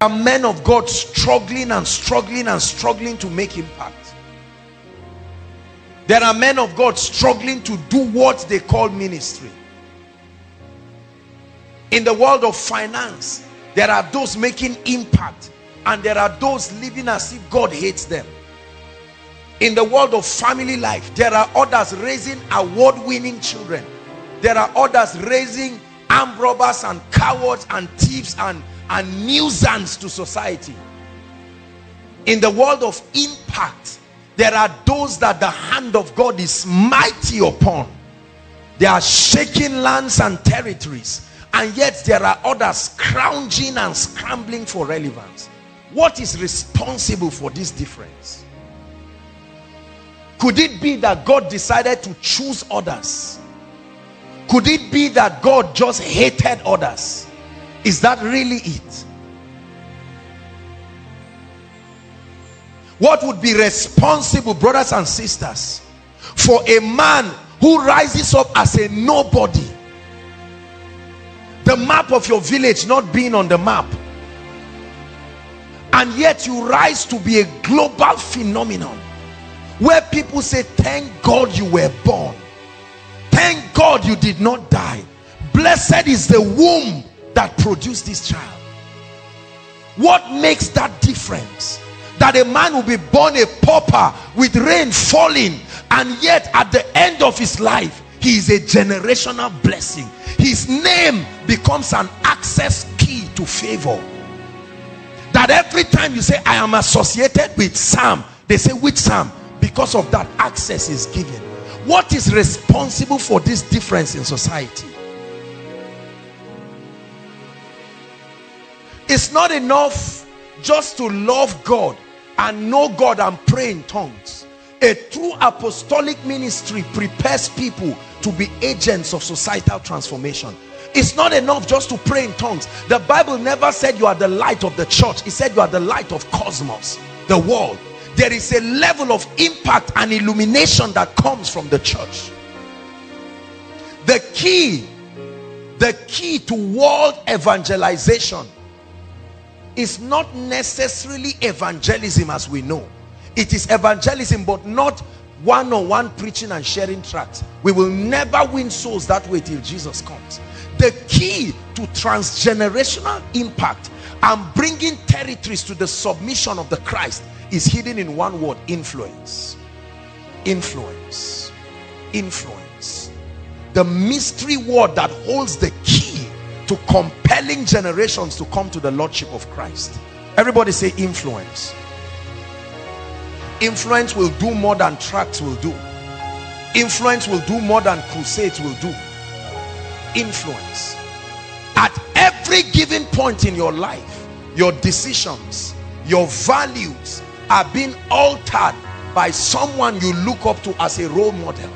are men of God struggling and struggling and struggling to make impact. There are men of God struggling to do what they call ministry. In the world of finance, there are those making impact and there are those living as if God hates them. In the world of family life, there are others raising award-winning children. There are others raising armed robbers and cowards and thieves and, and nuisance to society. In the world of impact, there are those that the hand of God is mighty upon. They are shaking lands and territories and yet there are others scrounging and scrambling for relevance what is responsible for this difference could it be that God decided to choose others could it be that God just hated others is that really it? What would be responsible brothers and sisters for a man who rises up as a nobody? The map of your village not being on the map. And yet you rise to be a global phenomenon where people say thank God you were born. Thank God you did not die. Blessed is the womb that produced this child. What makes that difference? That a man will be born a pauper with rain falling and yet at the end of his life he is a generational blessing. His name becomes an access key to favor. That every time you say i am associated with sam they say which sam? Because of that access is given. What is responsible for this difference in society it's not enough just to love god and know god and pray in tongues. A true apostolic ministry prepares people to be agents of societal transformation. It's not enough just to pray in tongues. The bible never said you are the light of the church. It said you are the light of cosmos the world. There is a level of impact and illumination that comes from the church. The key the key to world evangelization is not necessarily evangelism as we know. It is evangelism but not one-on-one -on -one preaching and sharing tracts we will never win souls that way till jesus comes. The key to transgenerational impact and bringing territories to the submission of the christ is hidden in one word influence. Influence. Influence. The mystery word that holds the key to compelling generations to come to the lordship of christ. Everybody say influence. Influence will do more than tracts will do. Influence will do more than crusades will do. Influence. At every given point in your life your decisions your values are being altered by someone you look up to as a role model.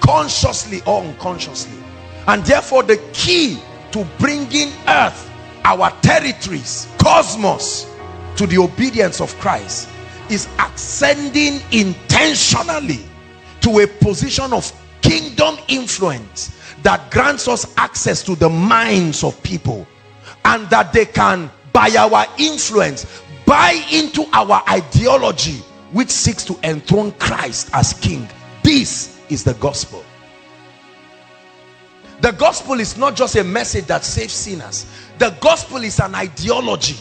Consciously or unconsciously. And therefore the key to bringing earth our territories cosmos to the obedience of Christ is ascending intentionally to a position of kingdom influence that grants us access to the minds of people and that they can by our influence buy into our ideology which seeks to enthrone Christ as king. This is the gospel the gospel is not just a message that saves sinners the gospel is an ideology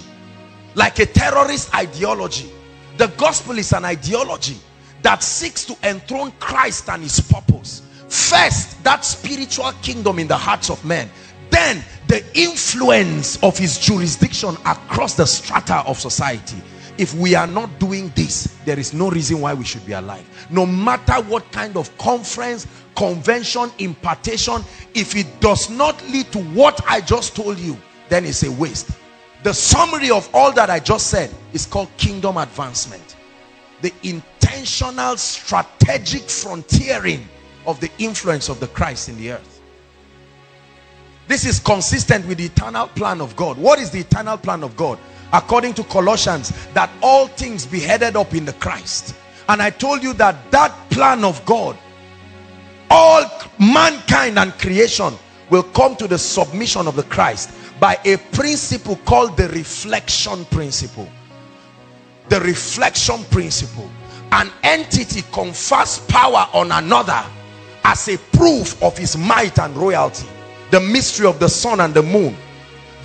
like a terrorist ideology the gospel is an ideology that seeks to enthrone Christ and his purpose. First, that spiritual kingdom in the hearts of men. Then, the influence of his jurisdiction across the strata of society. If we are not doing this, there is no reason why we should be alive. No matter what kind of conference, convention, impartation, if it does not lead to what I just told you, then it's a waste. The summary of all that I just said is called kingdom advancement. The intentional strategic frontiering of the influence of the Christ in the earth. This is consistent with the eternal plan of God. What is the eternal plan of God according to Colossians that all things be headed up in the Christ and I told you that that plan of God all mankind and creation will come to the submission of the Christ by a principle called the reflection principle. The reflection principle. An entity confers power on another as a proof of his might and royalty. The mystery of the sun and the moon.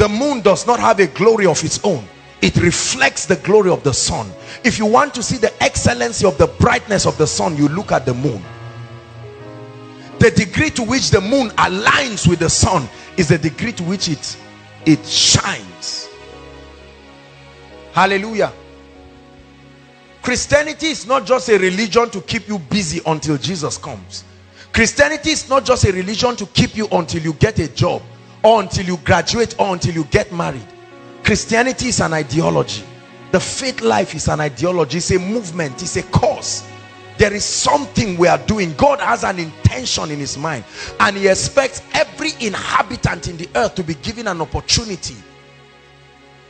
The moon does not have a glory of its own. It reflects the glory of the sun. If you want to see the excellency of the brightness of the sun, you look at the moon. The degree to which the moon aligns with the sun is the degree to which it it shines hallelujah christianity is not just a religion to keep you busy until jesus comes christianity is not just a religion to keep you until you get a job or until you graduate or until you get married. Christianity is an ideology. The faith life is an ideology. It's a movement. It's a cause. There is something we are doing. God has an intention in his mind. And he expects every inhabitant in the earth to be given an opportunity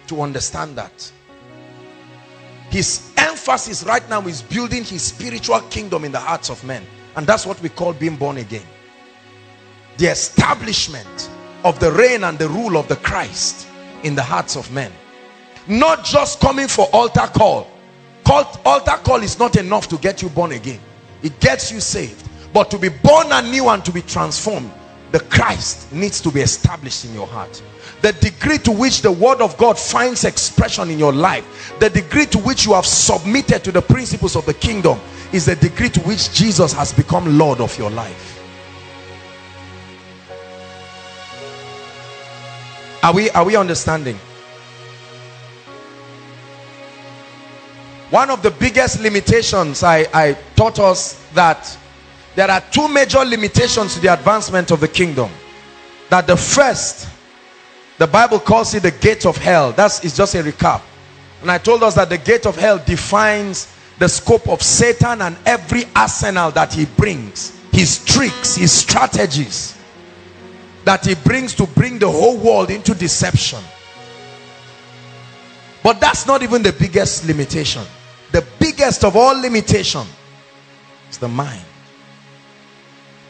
to understand that. His emphasis right now is building his spiritual kingdom in the hearts of men. And that's what we call being born again. The establishment of the reign and the rule of the christ in the hearts of men. Not just coming for altar call. Cult, altar call is not enough to get you born again. It gets you saved. But to be born anew and to be transformed the Christ needs to be established in your heart. The degree to which the word of God finds expression in your life the degree to which you have submitted to the principles of the kingdom is the degree to which Jesus has become Lord of your life are we are we understanding One of the biggest limitations I, I taught us that there are two major limitations to the advancement of the kingdom. That the first, the Bible calls it the gate of hell. That is just a recap. And I told us that the gate of hell defines the scope of Satan and every arsenal that he brings. His tricks, his strategies that he brings to bring the whole world into deception. But that's not even the biggest limitation. The biggest of all limitation is the mind.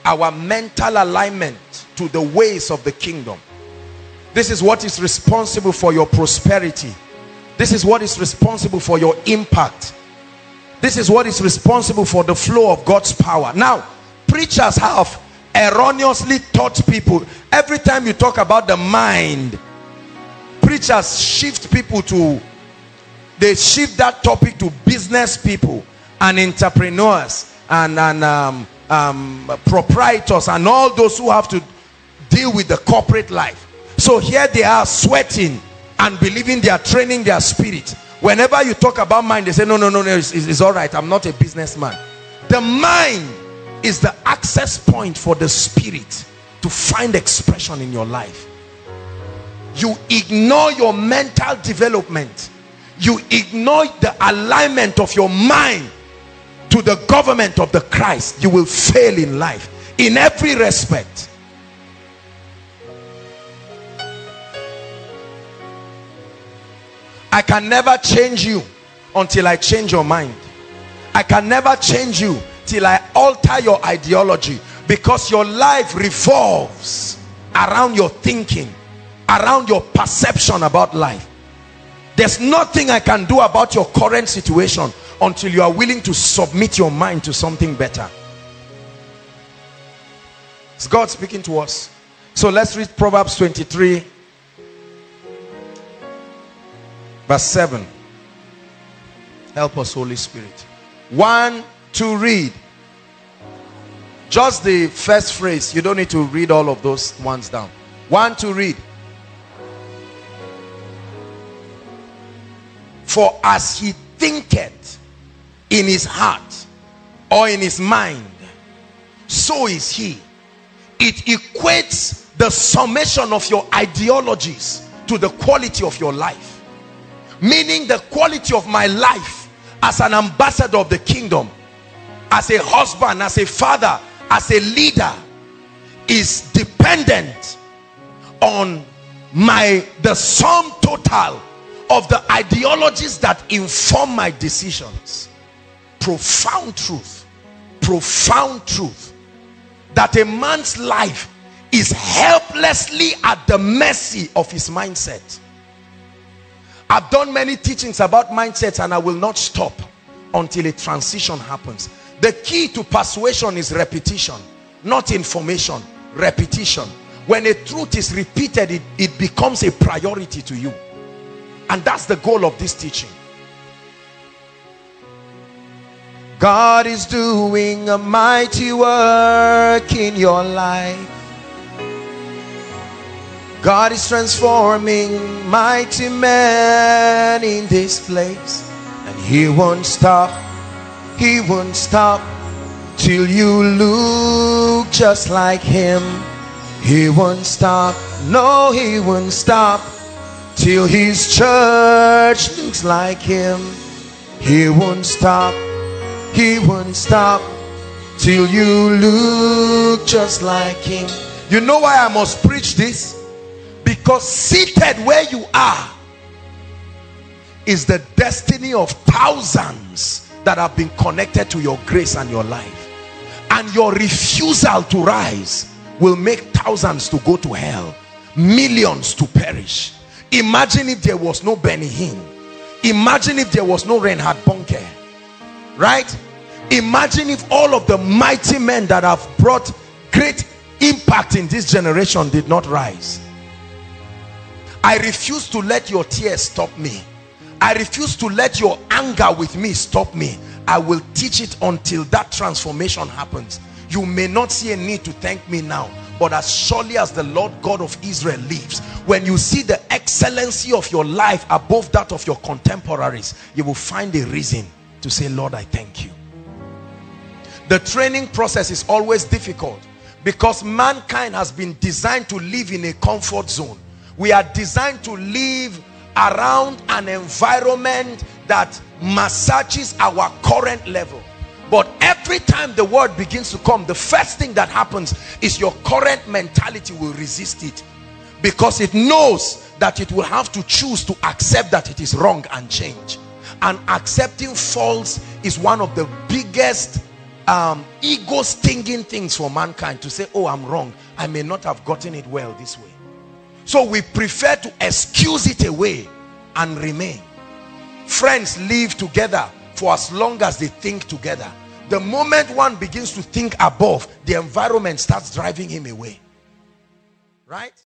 Our mental alignment to the ways of the kingdom. This is what is responsible for your prosperity. This is what is responsible for your impact. This is what is responsible for the flow of God's power. Now preachers have erroneously taught people. Every time you talk about the mind preachers shift people to they shift that topic to business people and entrepreneurs and, and um, um, proprietors and all those who have to deal with the corporate life. So here they are sweating and believing they are training their spirit. Whenever you talk about mind they say no no no no it's, it's all right. I'm not a businessman. The mind is the access point for the spirit to find expression in your life you ignore your mental development you ignore the alignment of your mind to the government of the Christ, you will fail in life in every respect. I can never change you until I change your mind. I can never change you till I alter your ideology because your life revolves around your thinking, around your perception about life. There's nothing I can do about your current situation until you are willing to submit your mind to something better. Is God speaking to us? So let's read Proverbs 23 verse 7. Help us, Holy Spirit. One, to read. Just the first phrase. You don't need to read all of those ones down. One, to read. For as he thinketh in his heart or in his mind, so is he. It equates the summation of your ideologies to the quality of your life. Meaning the quality of my life as an ambassador of the kingdom, as a husband, as a father, as a leader is dependent on my the sum total of the ideologies that inform my decisions. Profound truth profound truth that a man's life is helplessly at the mercy of his mindset. I've done many teachings about mindsets and I will not stop until a transition happens the key to persuasion is repetition not information. Repetition. When a truth is repeated it, it becomes a priority to you. And that's the goal of this teaching. God is doing a mighty work in your life. God is transforming mighty men in this place. And he won't stop he won't stop till you look just like him. He won't stop no he won't stop till his church looks like him. He won't stop he won't stop till you look just like him. You know why i must preach this? Because seated where you are is the destiny of thousands that have been connected to your grace and your life. And your refusal to rise will make thousands to go to hell millions to perish. Imagine if there was no Benny Hinn. Imagine if there was no Reinhard Bonnke right? Imagine if all of the mighty men that have brought great impact in this generation did not rise. I refuse to let your tears stop me. I refuse to let your anger with me stop me. I will teach it until that transformation happens. You may not see a need to thank me now, but as surely as the Lord God of Israel lives, when you see the excellency of your life above that of your contemporaries, you will find a reason to say, Lord, I thank you. The training process is always difficult because mankind has been designed to live in a comfort zone we are designed to live around an environment that massages our current level. But every time the word begins to come the first thing that happens is your current mentality will resist it. Because it knows that it will have to choose to accept that it is wrong and change. And accepting false is one of the biggest um, ego stinging things for mankind to say oh I'm wrong. I may not have gotten it well this way so we prefer to excuse it away and remain. Friends live together for as long as they think together. The moment one begins to think above, the environment starts driving him away. Right?